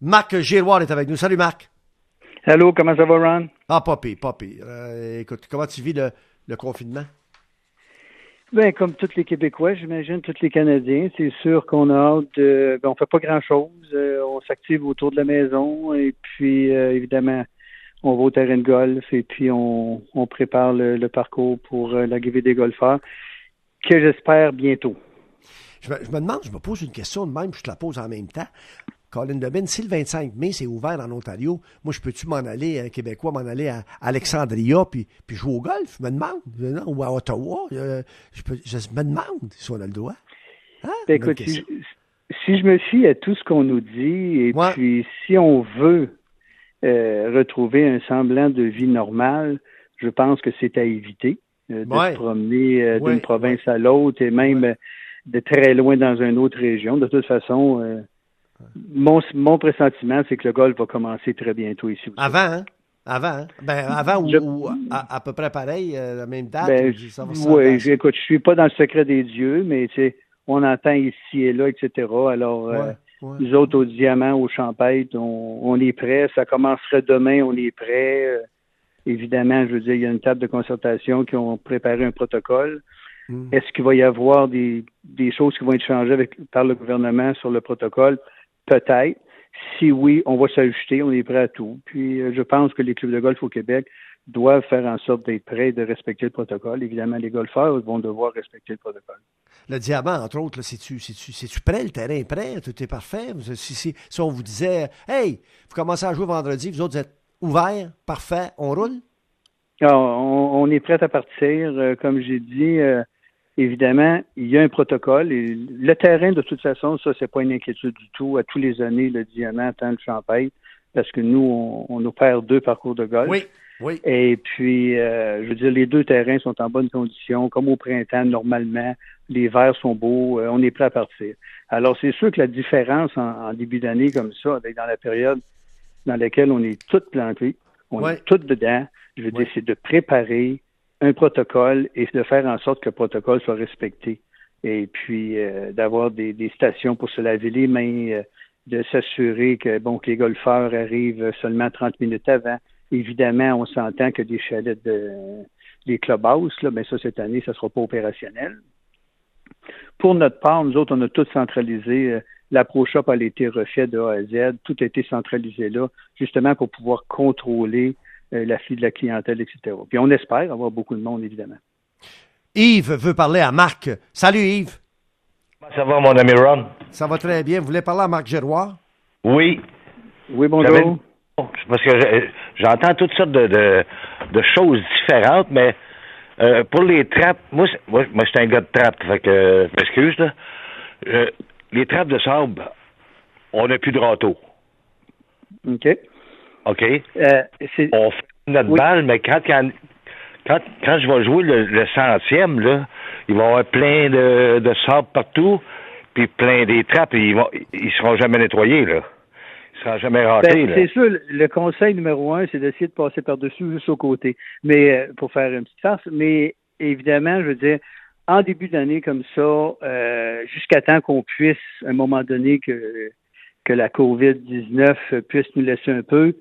Marc Giroir est avec nous. Salut Marc. Allô, comment ça va, Ron? Ah, pas pire, pas pire. Euh, écoute, comment tu vis le, le confinement? Ben, comme tous les Québécois, j'imagine, tous les Canadiens, c'est sûr qu'on a hâte de. Ben, on fait pas grand-chose. Euh, on s'active autour de la maison et puis, euh, évidemment, on va au terrain de golf et puis on, on prépare le, le parcours pour l'arrivée des golfeurs, que j'espère bientôt. Je me, je me demande, je me pose une question de même, je te la pose en même temps. Colin Debin, si le 25 mai, c'est ouvert en Ontario, moi, je peux-tu m'en aller, un Québécois, m'en aller à Alexandria puis, puis jouer au golf? Je me demande. Non, Ou à Ottawa. euh, je, peux- je me demande si on a le droit. Hein? Ben, écoute, si, je me fie à tout ce qu'on nous dit, et Ouais. puis si on veut euh, retrouver un semblant de vie normale, je pense que c'est à éviter euh, de Ouais. se promener euh, Ouais. d'une province à l'autre et même euh, de très loin dans une autre région. De toute façon, euh, mon, mon pressentiment, c'est que le golf va commencer très bientôt ici. aussi. Avant, hein? Avant, hein? Ben, avant ou, Je- ou à, à peu près pareil, euh, la même date? Ben, ça va oui, ça? écoute, je suis pas dans le secret des dieux, mais tu sais, on entend ici et là, etc. Alors, euh, Ouais, ouais. Nous autres, au Diamant, au Champêtre, on, on est prêts. Ça commencerait demain, on est prêts. Euh, évidemment, je veux dire, il y a une table de concertation qui ont préparé un protocole. Mm. Est-ce qu'il va y avoir des, des choses qui vont être changées avec, par le gouvernement sur le protocole? Peut-être. Si oui, on va s'ajuster, on est prêt à tout. Puis, euh, je pense que les clubs de golf au Québec doivent faire en sorte d'être prêts et de respecter le protocole. Évidemment, les golfeurs vont devoir respecter le protocole. Le diamant, entre autres, c'est-tu, c'est-tu prêt? Le terrain est prêt? Tout est parfait? Si, si, si on vous disait, hey, vous commencez à jouer vendredi, vous autres vous êtes ouverts, parfait, on roule? Alors, on, on est prêt à partir. Euh, comme j'ai dit, euh, évidemment, il y a un protocole. Et le terrain, de toute façon, ça, c'est pas une inquiétude du tout. À tous les années, le diamant attend le champagne parce que nous, on, on opère deux parcours de golf. Oui, oui. Et puis, euh, je veux dire, les deux terrains sont en bonne condition, comme au printemps, normalement. Les verts sont beaux, euh, on est prêt à partir. Alors, c'est sûr que la différence en, en début d'année comme ça, avec dans la période dans laquelle on est tous plantés, on Ouais. est tous dedans, je veux Ouais. dire, c'est de préparer un protocole et de faire en sorte que le protocole soit respecté. Et puis, euh, d'avoir des, des stations pour se laver les mains, euh, de s'assurer que, bon, que les golfeurs arrivent seulement 30 minutes avant. Évidemment, on s'entend que des chalets de des clubhouses, là, mais ça, cette année, ça ne sera pas opérationnel. Pour notre part, nous autres, on a tout centralisé. Euh, La Pro Shop a été refait de A à Z. Tout a été centralisé là, justement pour pouvoir contrôler l'afflux de la clientèle, etc. Puis on espère avoir beaucoup de monde, évidemment. Yves veut parler à Marc. Salut Yves. Comment ça va, mon ami Ron? Ça va très bien. Vous voulez parler à Marc Giroir? Oui. Oui, bonjour. Parce que j'entends toutes sortes de, de, de choses différentes, mais euh, pour les trappes, moi, moi, moi je suis un gars de trappe, fait que, euh, je m'excuse, là. Euh, les trappes de sable, on n'a plus de râteau, OK. OK? Euh, On fait notre Oui. balle, mais quand, quand, quand, quand je vais jouer le, le centième, là, il va y avoir plein de, de sable partout, puis plein des trappes, et ils, vont, ils seront jamais nettoyés, là. Ils seront jamais ratés, Ben, là. c'est sûr, le- le conseil numéro un, c'est d'essayer de passer par-dessus juste au côté, mais euh, pour faire une petite farce. Mais évidemment, je veux dire, en début d'année comme ça, euh, jusqu'à temps qu'on puisse, à un moment donné, que, que la COVID-19 puisse nous laisser un peu,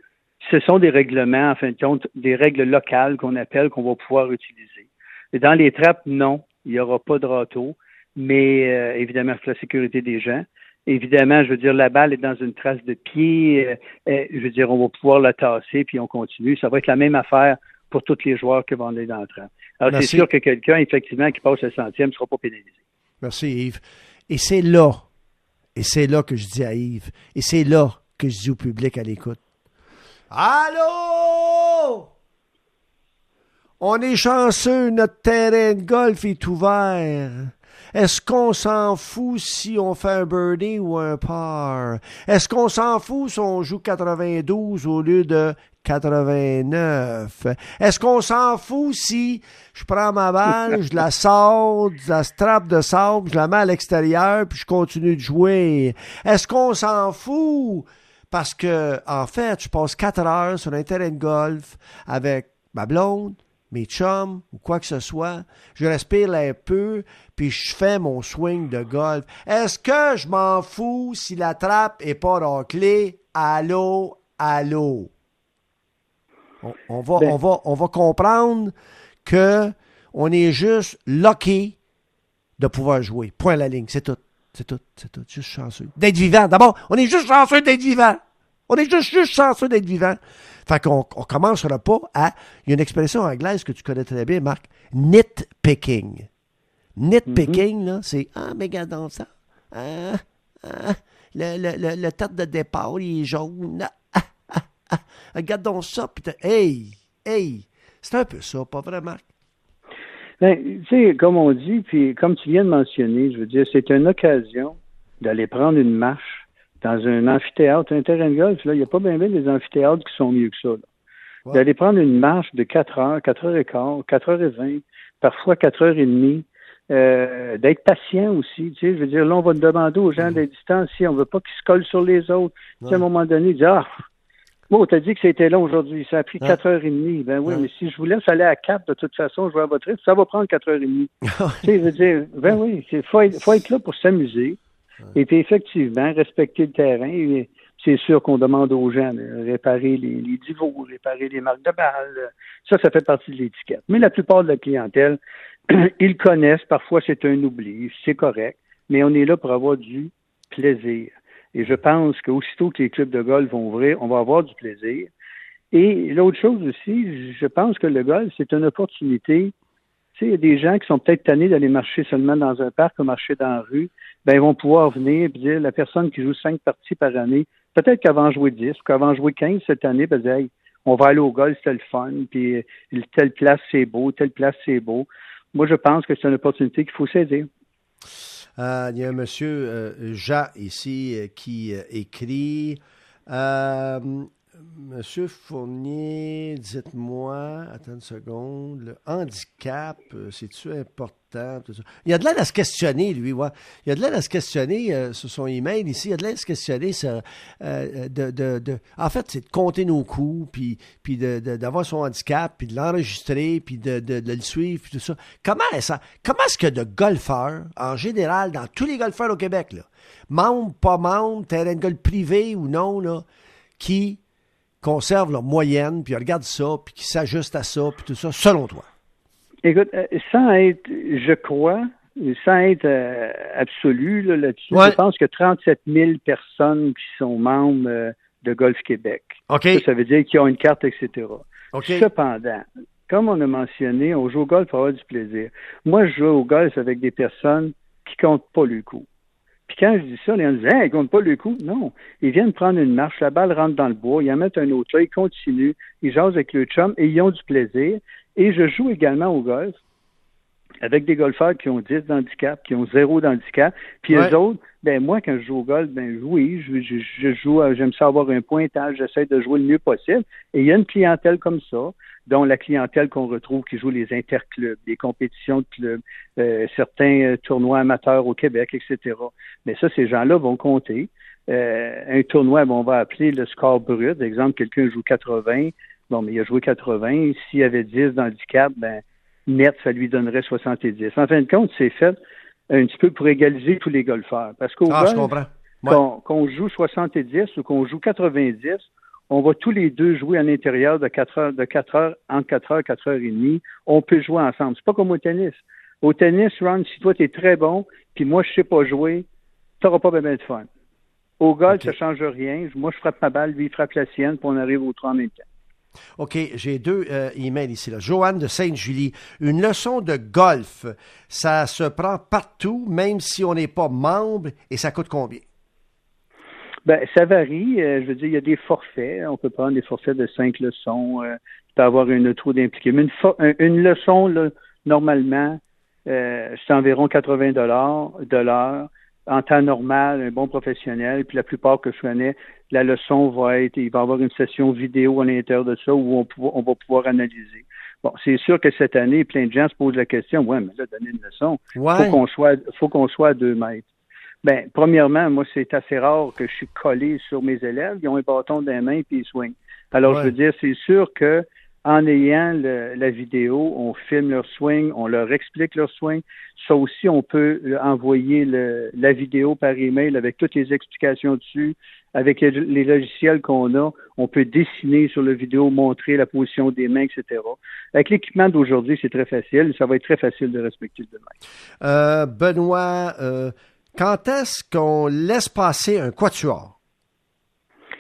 ce sont des règlements, en fin de compte, des règles locales qu'on appelle, qu'on va pouvoir utiliser. Et dans les trappes, non, il n'y aura pas de râteau, mais euh, évidemment, pour la sécurité des gens. Évidemment, je veux dire, la balle est dans une trace de pied. euh, euh, je veux dire, on va pouvoir la tasser, puis on continue. Ça va être la même affaire pour tous les joueurs qui vont aller dans le trappe. Alors, c'est sûr que quelqu'un, effectivement, qui passe le centième ne sera pas pénalisé. Merci Yves. Et c'est là, et c'est là que je dis à Yves, et c'est là que je dis au public à l'écoute. Allô? On est chanceux, notre terrain de golf est ouvert. Est-ce qu'on s'en fout si on fait un birdie ou un par? Est-ce qu'on s'en fout si on joue 92 au lieu de 89? Est-ce qu'on s'en fout si je prends ma balle, je la sors de la strap de sable, je la mets à l'extérieur puis je continue de jouer? Est-ce qu'on s'en fout? Parce que, en fait, je passe quatre heures sur un terrain de golf avec ma blonde, mes chums ou quoi que ce soit. Je respire un peu, puis je fais mon swing de golf. Est-ce que je m'en fous si la trappe est pas raclée? allô, allô? On, va, Ben- on, va, on va comprendre que on est juste lucky de pouvoir jouer. Point à la ligne. C'est tout. C'est tout. C'est tout. Juste chanceux. D'être vivant. D'abord, on est juste chanceux d'être vivant. On est juste, juste chanceux d'être vivant. Fait qu'on on commencera pas à. Il y a une expression anglaise que tu connais très bien, Marc. Nitpicking. Nitpicking, là, c'est Ah, mais regarde donc ça. Ah, ah, le, le, le, le tête de départ, il est jaune. Ah, ah, ah, ah. Regarde donc ça. Puis t'as- hey, hey. C'est un peu ça, pas vrai, Marc? Ben, tu sais, comme on dit, puis comme tu viens de mentionner, je veux dire, c'est une occasion d'aller prendre une marche dans un amphithéâtre, un terrain de golf. Là, il n'y a pas bien bien des amphithéâtres qui sont mieux que ça. D'aller prendre une marche de 4 heures, 4 heures et quart, 4 heures et 20, parfois 4 heures et demie. Euh, d'être patient aussi, tu sais, je veux dire, là, on va demander aux gens d'être distanciés, on veut pas qu'ils se collent sur les autres. Tu sais, à un moment donné, dire, ah, Bon, t'as dit que c'était long aujourd'hui. Ça a pris Ouais. quatre heures et demie. Ben oui, Ouais. mais si je vous laisse aller à quatre, de toute façon, je vais à votre rythme, ça va prendre quatre heures et demie. tu sais, je veux dire, ben oui, il faut être, faut être là pour s'amuser. Et puis, effectivement, respecter le terrain. C'est sûr qu'on demande aux gens de réparer les, les divots, réparer les marques de balles. Ça, ça fait partie de l'étiquette. Mais la plupart de la clientèle, ils connaissent. Parfois, c'est un oubli. C'est correct. Mais on est là pour avoir du plaisir. Et je pense qu'aussitôt que les clubs de golf vont ouvrir, on va avoir du plaisir. Et l'autre chose aussi, je pense que le golf, c'est une opportunité. Tu sais, il y a des gens qui sont peut-être tannés d'aller marcher seulement dans un parc ou marcher dans la rue. Ben, ils vont pouvoir venir et dire, la personne qui joue cinq parties par année, peut-être en jouer dix, en jouer quinze cette année, ben, on va aller au golf, c'est le fun, puis euh, telle place, c'est beau, telle place, c'est beau. Moi, je pense que c'est une opportunité qu'il faut saisir. Euh, il y a un monsieur, euh, Jean, ici, euh, qui euh, écrit Monsieur Fournier, dites-moi, attends une seconde, le handicap, euh, c'est-tu important? Il a de l'air à se questionner, lui. Il a de l'air à se questionner euh, sur son email ici, il a de l'air à se questionner euh, de, de, de- En fait, c'est de compter nos coups, puis, puis d'avoir son handicap, puis de l'enregistrer, puis de, le suivre, puis tout ça. Comment, ça, comment est-ce que de golfeurs, en général, dans tous les golfeurs au Québec, là, membres, pas membres, terrain de golf privé ou non, là, qui conservent leur moyenne, puis regardent ça, puis qui s'ajustent à ça, puis tout ça, selon toi? Écoute, euh, sans être, je crois, sans être euh, absolu là, là-dessus, Ouais. je pense que 37 000 personnes qui sont membres euh, de Golf Québec. Ça, ça veut dire qu'ils ont une carte, etc. Cependant, comme on a mentionné, on joue au golf pour avoir du plaisir. Moi, je joue au golf avec des personnes qui comptent pas le coup. Puis quand je dis ça, les gens disent hey, ils comptent pas le coup. Non. Ils viennent prendre une marche, la balle rentre dans le bois, ils en mettent un autre là, ils continuent, ils jasent avec le chum et ils ont du plaisir. Et je joue également au golf avec des golfeurs qui ont 10 d'handicap, qui ont zéro d'handicap. Puis Ouais. eux autres, ben moi, quand je joue au golf, ben oui, je, je, je joue, euh, j'aime ça avoir un pointage, j'essaie de jouer le mieux possible. Et il y a une clientèle comme ça, dont la clientèle qu'on retrouve qui joue les interclubs, les compétitions de clubs, euh, certains euh, tournois amateurs au Québec, etc. Mais ça, ces gens-là vont compter. Euh, un tournoi, bon, on va appeler le score brut. Exemple, quelqu'un joue 80, bon, mais il a joué 80. S'il y avait 10 d'handicap, ben, net, ça lui donnerait 70. En fin de compte, c'est fait un petit peu pour égaliser tous les golfeurs. Parce qu'au Ah. Ouais. qu'on joue 70 ou qu'on joue 90, on va tous les deux jouer à l'intérieur de 4 heures, de 4 heures, entre 4 heures et 4 heures et demie. On peut jouer ensemble. C'est pas comme au tennis. Au tennis, Ron, si toi, tu es très bon, puis moi, je sais pas jouer, tu n'auras pas bien de fun. Au golf, Ok. ça change rien. Moi, je frappe ma balle, lui, il frappe la sienne, puis on arrive au 3 en même temps. OK, j'ai deux euh, emails ici. Là. Joanne de Sainte-Julie. Une leçon de golf, ça se prend partout, même si on n'est pas membre, et ça coûte combien? Ben, ça varie. Euh, je veux dire, il y a des forfaits. On peut prendre des forfaits de cinq leçons. Euh, avoir une trou d'impliqué. Mais une, leçon, normalement, euh, c'est environ 80 dollars de l'heure. En temps normal, un bon professionnel. Puis la plupart que je connais, la leçon va être, il va y avoir une session vidéo à l'intérieur de ça où on, on va pouvoir analyser. Bon, c'est sûr que cette année, plein de gens se posent la question, ouais, mais là, donner une leçon, Ouais. faut qu'on soit, faut qu'on soit à deux mètres. Ben, premièrement, moi, c'est assez rare que je suis collé sur mes élèves. Ils ont un bâton dans les mains puis ils swingent. Alors, Ouais. je veux dire, c'est sûr que en ayant le- la vidéo, on filme leur swing, on leur explique leur swing. Ça aussi, on peut euh, envoyer le- la vidéo par email avec toutes les explications dessus avec les logiciels qu'on a, on peut dessiner sur la vidéo, montrer la position des mains, etc. Avec l'équipement d'aujourd'hui, c'est très facile. Ça va être très facile de respecter le 2 euh, Benoît, euh, quand est-ce qu'on laisse passer un quatuor?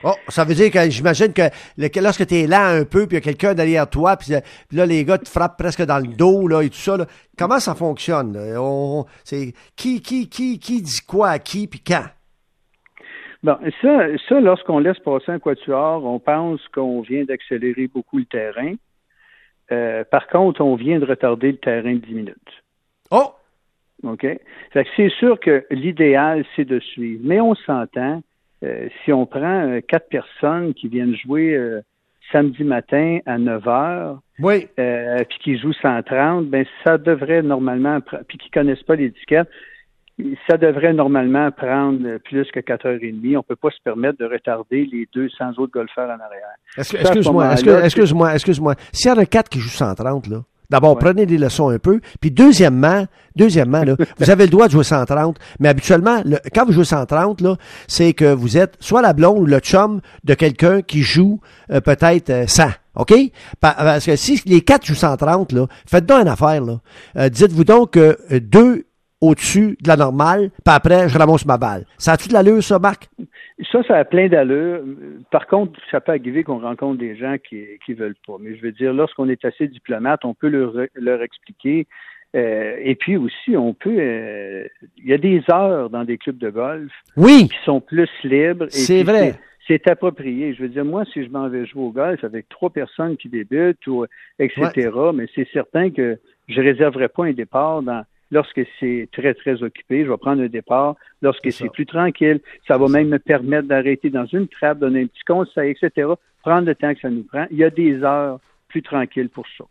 Oh, ça veut dire que j'imagine que lorsque tu es là un peu, puis il y a quelqu'un derrière toi, puis, là, les gars te frappent presque dans le dos, là, et tout ça, comment ça fonctionne? c'est qui, qui, qui, qui dit quoi à qui, puis quand? Bon, ça, ça lorsqu'on laisse passer un quatuor, on pense qu'on vient d'accélérer beaucoup le terrain. Euh, par contre, on vient de retarder le terrain de 10 minutes. Oh! OK? c'est sûr que l'idéal, c'est de suivre. Mais on s'entend, euh, si on prend euh, quatre personnes qui viennent jouer samedi matin à 9 heures, oui. puis qui jouent 130, ben ça devrait normalement, puis qui connaissent pas l'étiquette, ça devrait normalement prendre plus que 4h30. On ne peut pas se permettre de retarder les 200 autres golfeurs en arrière. Excuse-moi, excuse-moi, excuse-moi. S'il y en a quatre qui jouent 130, là, D'abord, prenez des leçons un peu. Puis deuxièmement, deuxièmement, là, vous avez le droit de jouer 130, mais habituellement, quand vous jouez 130, là, c'est que vous êtes soit la blonde ou le chum de quelqu'un qui joue euh, peut-être 100. Euh, OK? Parce que si les quatre jouent 130, là, faites donc une affaire. Là. Euh, dites-vous donc que deux au-dessus de la normale, puis après, je ramasse ma balle. Ça a-tu de l'allure, ça, Marc? Ça, ça a plein d'allure. Par contre, ça peut arriver qu'on rencontre des gens qui ne veulent pas. Mais je veux dire, lorsqu'on est assez diplomate, on peut leur, leur expliquer. Euh, et puis aussi, on peut. Euh, il y a des heures dans des clubs de golf oui. qui sont plus libres. C'est vrai. C'est approprié. Je veux dire, moi, si je m'en vais jouer au golf avec trois personnes qui débutent, ou, etc., mais c'est certain que je réserverai pas un départ dans Lorsque c'est très, très occupé, je vais prendre un départ. Lorsque c'est plus tranquille, ça va même me permettre d'arrêter dans une trappe, donner un petit conseil, etc. Prendre le temps que ça nous prend. Il y a des heures plus tranquilles pour ça.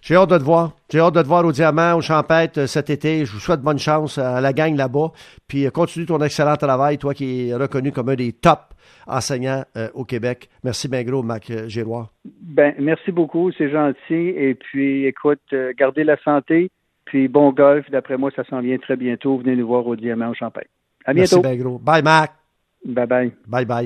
J'ai hâte de te voir. J'ai hâte de te voir au Diamant, au Champêtre euh, cet été. Je vous souhaite bonne chance à la gang là-bas. Puis euh, continue ton excellent travail, toi qui es reconnu comme un des top enseignants euh, au Québec. Merci bien gros, Mac Giroir. Ben, merci beaucoup, c'est gentil. Et puis, écoute, gardez la santé. Puis bon golf, d'après moi, ça s'en vient très bientôt. Venez nous voir au Diamant au Champagne. À bientôt. Merci bien gros. Bye, Mac. Bye bye. Bye bye.